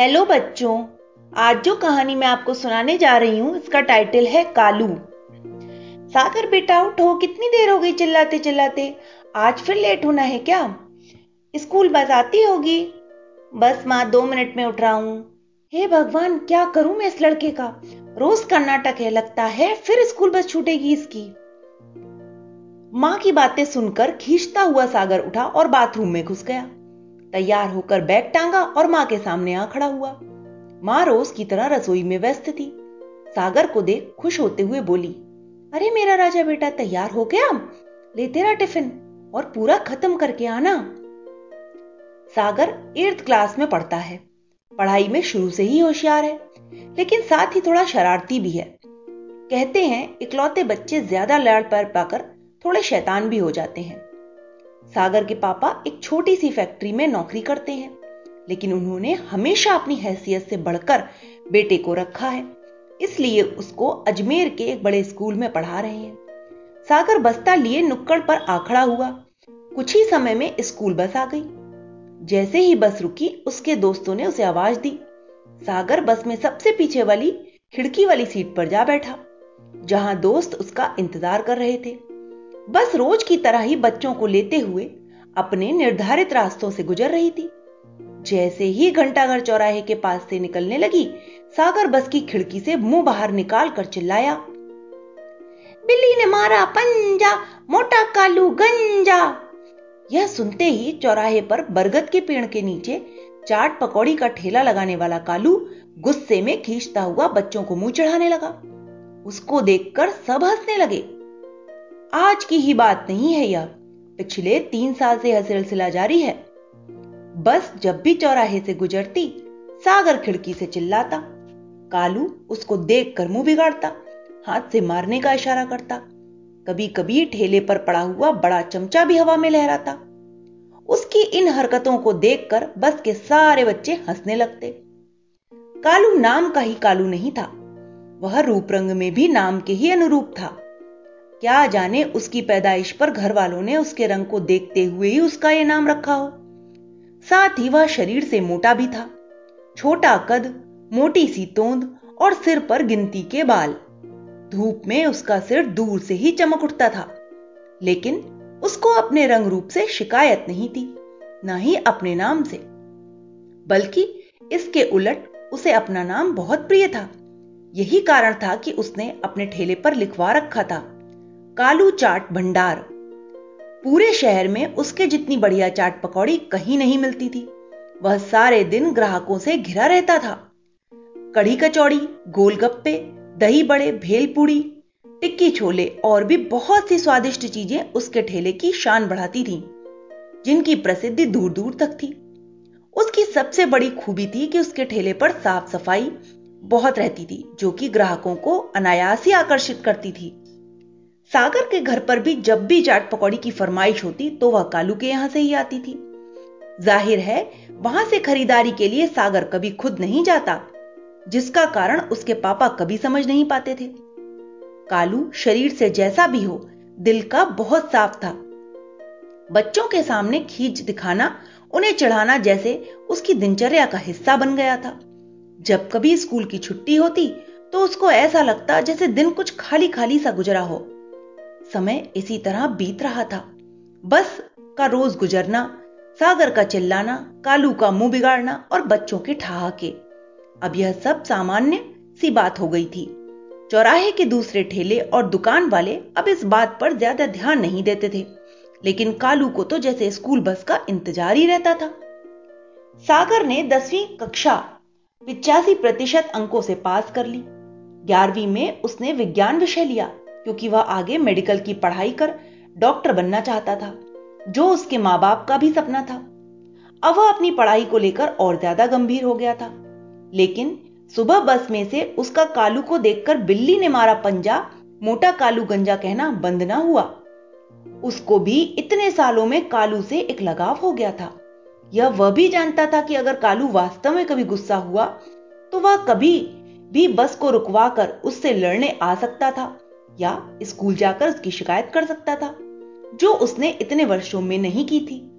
Hello बच्चों, आज जो कहानी मैं आपको सुनाने जा रही हूँ, इसका टाइटल है कालू। सागर बेटा, उठो, कितनी देर हो गई चिल्लाते चिल्लाते? आज फिर लेट होना है क्या? स्कूल बस आती होगी। बस माँ दो मिनट में उठ रहा हूँ। हे भगवान, क्या करूँ मैं इस लड़के का? रोज कर्नाटक है, लगता है, फिर स्कूल बस छूटेगी इसकी। माँ की बातें सुनकर खींचता हुआ सागर उठा और बाथरूम में घुस गया। तैयार होकर बैग टांगा और माँ के सामने आ खड़ा हुआ। माँ रोज की तरह रसोई में व्यस्त थी। सागर को देख खुश होते हुए बोली, अरे मेरा राजा बेटा, तैयार हो गया? ले तेरा टिफ़िन और पूरा खत्म करके आना। सागर एर्थ क्लास में पढ़ता है। पढ़ाई में शुरू से ही होशियार है, लेकिन साथ ही थोड़ा शरारती भी है। कहते हैं, इकलौते बच्चे ज़्यादा लड़ पर पाकर थोड़े शैतान भी हो जाते हैं। सागर के पापा एक छोटी सी फैक्ट्री में नौकरी करते हैं, लेकिन उन्होंने हमेशा अपनी हैसियत से बढ़कर बेटे को रखा है, इसलिए उसको अजमेर के एक बड़े स्कूल में पढ़ा रहे हैं। सागर बस्ता लिए नुक्कड़ पर आखड़ा हुआ। कुछ ही समय में स्कूल बस आ गई। जैसे ही बस रुकी, उसके दोस्तों ने उसे आवाज़ दी। सागर बस में सबसे पीछे वाली खिड़की वाली सीट पर जा बैठा, जहाँ दोस्त उसका इंतज़ार कर रहे थे। बस रोज की तरह ही बच्चों को लेते हुए अपने निर्धारित रास्तों से गुजर रही थी। जैसे ही घंटाघर चौराहे के पास से निकलने लगी, सागर बस की खिड़की से मुँह बाहर निकाल कर चिल्लाया, बिल्ली ने मारा पंजा, मोटा कालू गंजा! यह सुनते ही चौराहे पर बरगद के पेड़ के नीचे चाट पकौड़ी का ठेला लगाने वाला कालू गुस्से में खींचता हुआ बच्चों को मुँह चढ़ाने लगा। उसको देखकर सब हंसने लगे। आज की ही बात नहीं है यह। पिछले तीन साल से यह सिलसिला जारी है। बस जब भी चौराहे से गुजरती, सागर खिड़की से चिल्लाता, कालू उसको देखकर मुँह बिगाड़ता, हाथ से मारने का इशारा करता। कभी कभी ठेले पर पड़ा हुआ बड़ा चमचा भी हवा में लहराता। उसकी इन हरकतों को देखकर बस के सारे बच्चे हंसने लगते। कालू नाम का ही कालू नहीं था। वह रूप रंग में भी नाम के ही अनुरूप था। क्या जाने उसकी पैदाइश पर घर वालों ने उसके रंग को देखते हुए ही उसका यह नाम रखा हो। साथ ही वह शरीर से मोटा भी था। छोटा कद, मोटी सी तोंद और सिर पर गिनती के बाल। धूप में उसका सिर दूर से ही चमक उठता था। लेकिन उसको अपने रंग रूप से शिकायत नहीं थी, ना ही अपने नाम से। बल्कि इसके उलट उसे अपना नाम बहुत प्रिय था। यही कारण था कि उसने अपने ठेले पर लिखवा रखा था। कालू चाट भंडार। पूरे शहर में उसके जितनी बढ़िया चाट पकौड़ी कहीं नहीं मिलती थी। वह सारे दिन ग्राहकों से घिरा रहता था। कढ़ी कचौड़ी गोलगप्पे दही बड़े भेलपूड़ी टिक्की छोले और भी बहुत सी स्वादिष्ट चीज़ें उसके ठेले की शान बढ़ाती थीं, जिनकी प्रसिद्धि दूर दूर तक थी। उसकी सबसे बड़ी खूबी थी कि उसके ठेले पर साफ़ सफ़ाई बहुत रहती थी जो कि ग्राहकों को अनायास ही आकर्षित करती थी। सागर के घर पर भी जब भी चाट पकौड़ी की फरमाइश होती तो वह कालू के यहाँ से ही आती थी। ज़ाहिर है, वहाँ से खरीदारी के लिए सागर कभी खुद नहीं जाता, जिसका कारण उसके पापा कभी समझ नहीं पाते थे। कालू शरीर से जैसा भी हो, दिल का बहुत साफ़ था। बच्चों के सामने खींच दिखाना, उन्हें चढ़ाना जैसे उसकी दिनचर्या का हिस्सा बन गया था। जब कभी स्कूल की छुट्टी होती तो उसको ऐसा लगता जैसे दिन कुछ खाली खाली सा गुजरा हो। समय इसी तरह बीत रहा था। बस का रोज गुजरना, सागर का चिल्लाना, कालू का मुँह बिगाड़ना और बच्चों के ठहाके। अब यह सब सामान्य सी बात हो गई थी। चौराहे के दूसरे ठेले और दुकान वाले अब इस बात पर ज़्यादा ध्यान नहीं देते थे, लेकिन कालू को तो जैसे स्कूल बस का इंतज़ार ही रहता था। सागर ने दसवीं कक्षा पिचासी प्रतिशत अंकों से पास कर ली। ग्यारहवीं में उसने विज्ञान विषय लिया। क्योंकि वह आगे मेडिकल की पढ़ाई कर डॉक्टर बनना चाहता था, जो उसके माँ बाप का भी सपना था। अब वह अपनी पढ़ाई को लेकर और ज़्यादा गंभीर हो गया था। लेकिन सुबह बस में से उसका कालू को देखकर बिल्ली ने मारा पंजा, मोटा कालू गंजा कहना बंद ना हुआ। उसको भी इतने सालों में कालू से एक लगाव हो गया था। यह वह भी जानता था कि अगर कालू वास्तव में कभी गुस्सा हुआ तो वह कभी भी बस को रुकवा कर उससे लड़ने आ सकता था। या स्कूल जाकर उसकी शिकायत कर सकता था, जो उसने इतने वर्षों में नहीं की थी।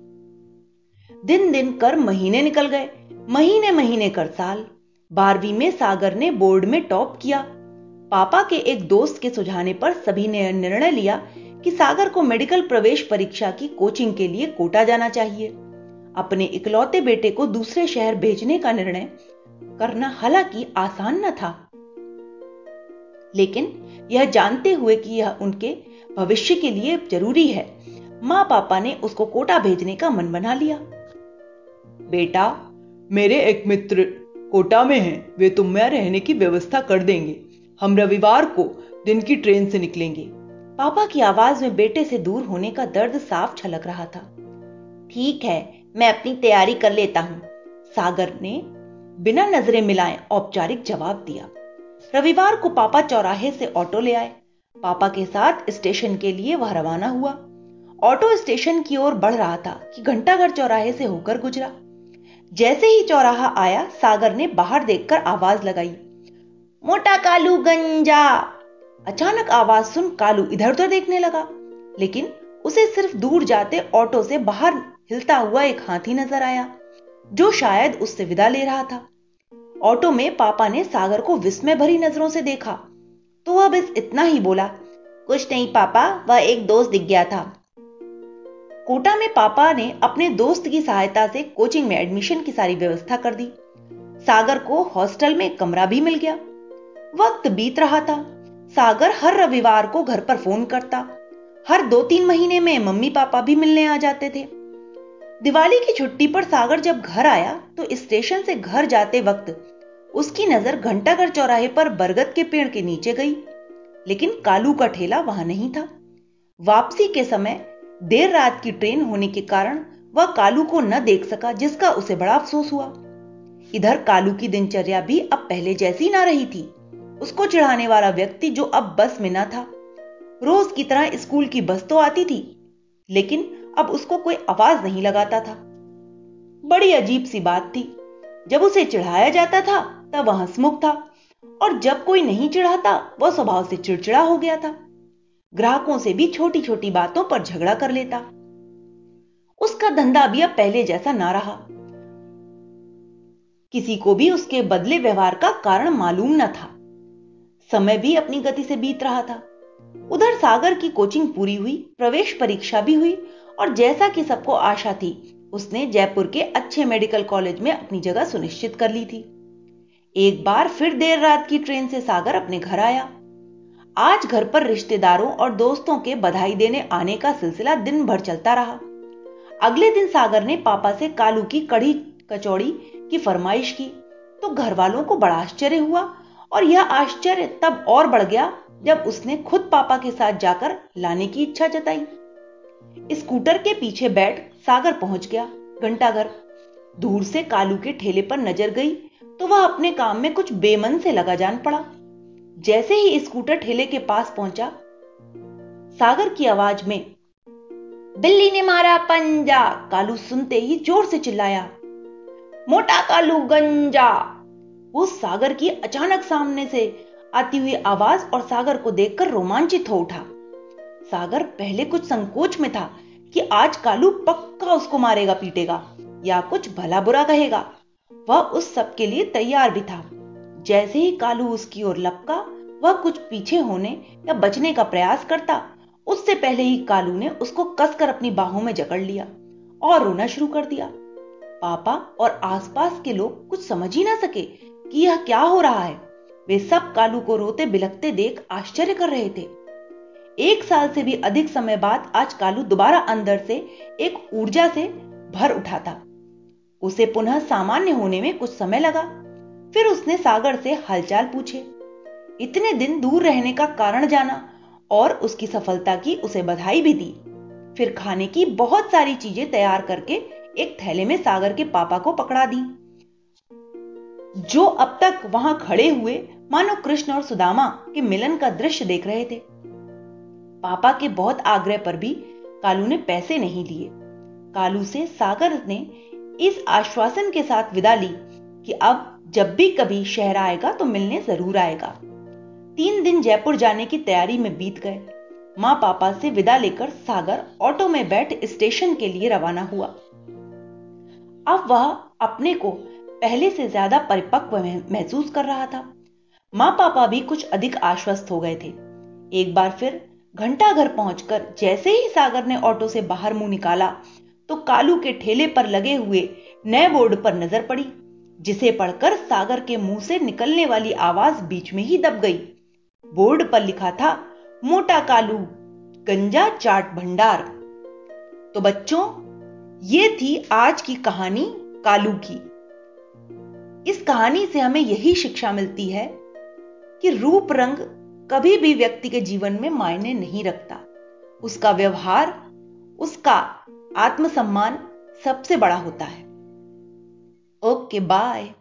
दिन दिन कर महीने निकल गए, महीने महीने कर साल। बारहवीं में सागर ने बोर्ड में टॉप किया। पापा के एक दोस्त के सुझाने पर सभी ने निर्णय लिया कि सागर को मेडिकल प्रवेश परीक्षा की कोचिंग के लिए कोटा जाना चाहिए। अपने इकलौते बेटे को दूसरे शहर भेजने का निर्णय करना हालाँकि आसान न था। लेकिन यह जानते हुए कि यह उनके भविष्य के लिए ज़रूरी है। माँ पापा ने उसको कोटा भेजने का मन बना लिया। बेटा मेरे एक मित्र कोटा में हैं। वे तुम्हें रहने की व्यवस्था कर देंगे। हम रविवार को दिन की ट्रेन से निकलेंगे। पापा की आवाज़ में बेटे से दूर होने का दर्द साफ़ छलक रहा था। ठीक है मैं अपनी तैयारी कर लेता हूँ। सागर ने बिना नज़रें मिलाए औपचारिक जवाब दिया। रविवार को पापा चौराहे से ऑटो ले आए। पापा के साथ स्टेशन के लिए वह रवाना हुआ। ऑटो स्टेशन की ओर बढ़ रहा था कि घंटाघर चौराहे से होकर गुजरा। जैसे ही चौराहा आया, सागर ने बाहर देखकर आवाज़ लगाई, मोटा कालू गंजा! अचानक आवाज़ सुन कालू इधर उधर देखने लगा, लेकिन उसे सिर्फ़ दूर जाते ऑटो से बाहर हिलता हुआ एक हाथी नज़र आया, जो शायद उससे विदा ले रहा था। ऑटो में पापा ने सागर को विस्मय भरी नज़रों से देखा। तो वह बस इतना ही बोला, कुछ नहीं पापा, वह एक दोस्त दिख गया था। कोटा में पापा ने अपने दोस्त की सहायता से कोचिंग में एडमिशन की सारी व्यवस्था कर दी। सागर को हॉस्टल में कमरा भी मिल गया। वक्त बीत रहा था। सागर हर रविवार को घर पर फ़ोन करता। हर दो तीन महीने में मम्मी पापा भी मिलने आ जाते थे। दिवाली की छुट्टी पर सागर जब घर आया तो स्टेशन से घर जाते वक्त उसकी नज़र घंटाघर चौराहे पर बरगद के पेड़ के नीचे गई, लेकिन कालू का ठेला वहाँ नहीं था। वापसी के समय देर रात की ट्रेन होने के कारण वह कालू को न देख सका, जिसका उसे बड़ा अफसोस हुआ। इधर कालू की दिनचर्या भी अब पहले जैसी ना रही थी। उसको चिढ़ाने वाला व्यक्ति जो अब बस में ना था। रोज की तरह स्कूल की बस तो आती थी, लेकिन अब उसको कोई आवाज़ नहीं लगाता था। बड़ी अजीब सी बात थी। जब उसे चिढ़ाया जाता था तब वह हंसमुख था और जब कोई नहीं चिढ़ाता, वह स्वभाव से चिड़चिड़ा हो गया था। ग्राहकों से भी छोटी छोटी बातों पर झगड़ा कर लेता। उसका धंधा भी अब पहले जैसा ना रहा। किसी को भी उसके बदले व्यवहार का कारण मालूम न था। समय भी अपनी गति से बीत रहा था। उधर सागर की कोचिंग पूरी हुई, प्रवेश परीक्षा भी हुई और जैसा कि सबको आशा थी, उसने जयपुर के अच्छे मेडिकल कॉलेज में अपनी जगह सुनिश्चित कर ली थी। एक बार फिर देर रात की ट्रेन से सागर अपने घर आया। आज घर पर रिश्तेदारों और दोस्तों के बधाई देने आने का सिलसिला दिन भर चलता रहा। अगले दिन सागर ने पापा से कालू की कढ़ी कचौड़ी की फरमाइश की तो घर वालों को बड़ा आश्चर्य हुआ और यह आश्चर्य तब और बढ़ गया जब उसने खुद पापा के साथ जाकर लाने की इच्छा जताई। स्कूटर के पीछे बैठ सागर पहुँच गया, घंटाघर। दूर से कालू के ठेले पर नज़र गई तो वह अपने काम में कुछ बेमन से लगा जान पड़ा। जैसे ही स्कूटर ठेले के पास पहुँचा, सागर की आवाज़ में, बिल्ली ने मारा पंजा, कालू सुनते ही ज़ोर से चिल्लाया। मोटा कालू गंजा! वो सागर की अचानक सामने से आती हुई आवाज़ और सागर को देखकर रोमांचित हो उठा। सागर पहले कुछ संकोच में था कि आज कालू पक्का उसको मारेगा, पीटेगा, या कुछ भला बुरा कहेगा। वह उस सब के लिए तैयार भी था। जैसे ही कालू उसकी ओर लपका, वह कुछ पीछे होने या बचने का प्रयास करता। उससे पहले ही कालू ने उसको कसकर अपनी बाहों में जकड़ लिया और रोना शुरू कर दिया। पापा और आसपास के लोग कुछ समझ ही ना सके कि यह क्या हो रहा है। वे सब कालू को रोते बिलकते देख आश्चर्य कर रहे थे। एक साल से भी अधिक समय बाद आज कालू दोबारा अंदर से एक ऊर्जा से भर उठा था। उसे पुनः सामान्य होने में कुछ समय लगा। फिर उसने सागर से हालचाल पूछे। इतने दिन दूर रहने का कारण जाना और उसकी सफलता की उसे बधाई भी दी। फिर खाने की बहुत सारी चीज़ें तैयार करके एक थैले में सागर के पापा को पकड़ा दी। जो अब तक वहाँ खड़े हुए मानो कृष्ण और सुदामा के मिलन का दृश्य देख रहे थे। पापा के बहुत आग्रह पर भी कालू ने पैसे नहीं लिए कालू से सागर ने इस आश्वासन के साथ विदा ली कि अब जब भी कभी शहर आएगा तो मिलने ज़रूर आएगा। तीन दिन जयपुर जाने की तैयारी में बीत गए। माँ पापा से विदा लेकर सागर ऑटो में बैठ स्टेशन के लिए रवाना हुआ। अब वह अपने को पहले से ज़्यादा परिपक्व महसूस कर रहा था। माँ पापा भी कुछ अधिक आश्वस्त हो गए थे। एक बार फिर घंटा घर पहुंचकर जैसे ही सागर ने ऑटो से बाहर मुँह निकाला तो कालू के ठेले पर लगे हुए नए बोर्ड पर नज़र पड़ी, जिसे पढ़कर सागर के मुँह से निकलने वाली आवाज़ बीच में ही दब गई। बोर्ड पर लिखा था, मोटा कालू, गंजा चाट भंडार। तो बच्चों, ये थी आज की कहानी कालू की। इस कहानी से हमें यही शिक्षा मिलती है कि रूप रंग कभी भी व्यक्ति के जीवन में मायने नहीं रखता। उसका व्यवहार, उसका आत्मसम्मान सबसे बड़ा होता है। Okay bye.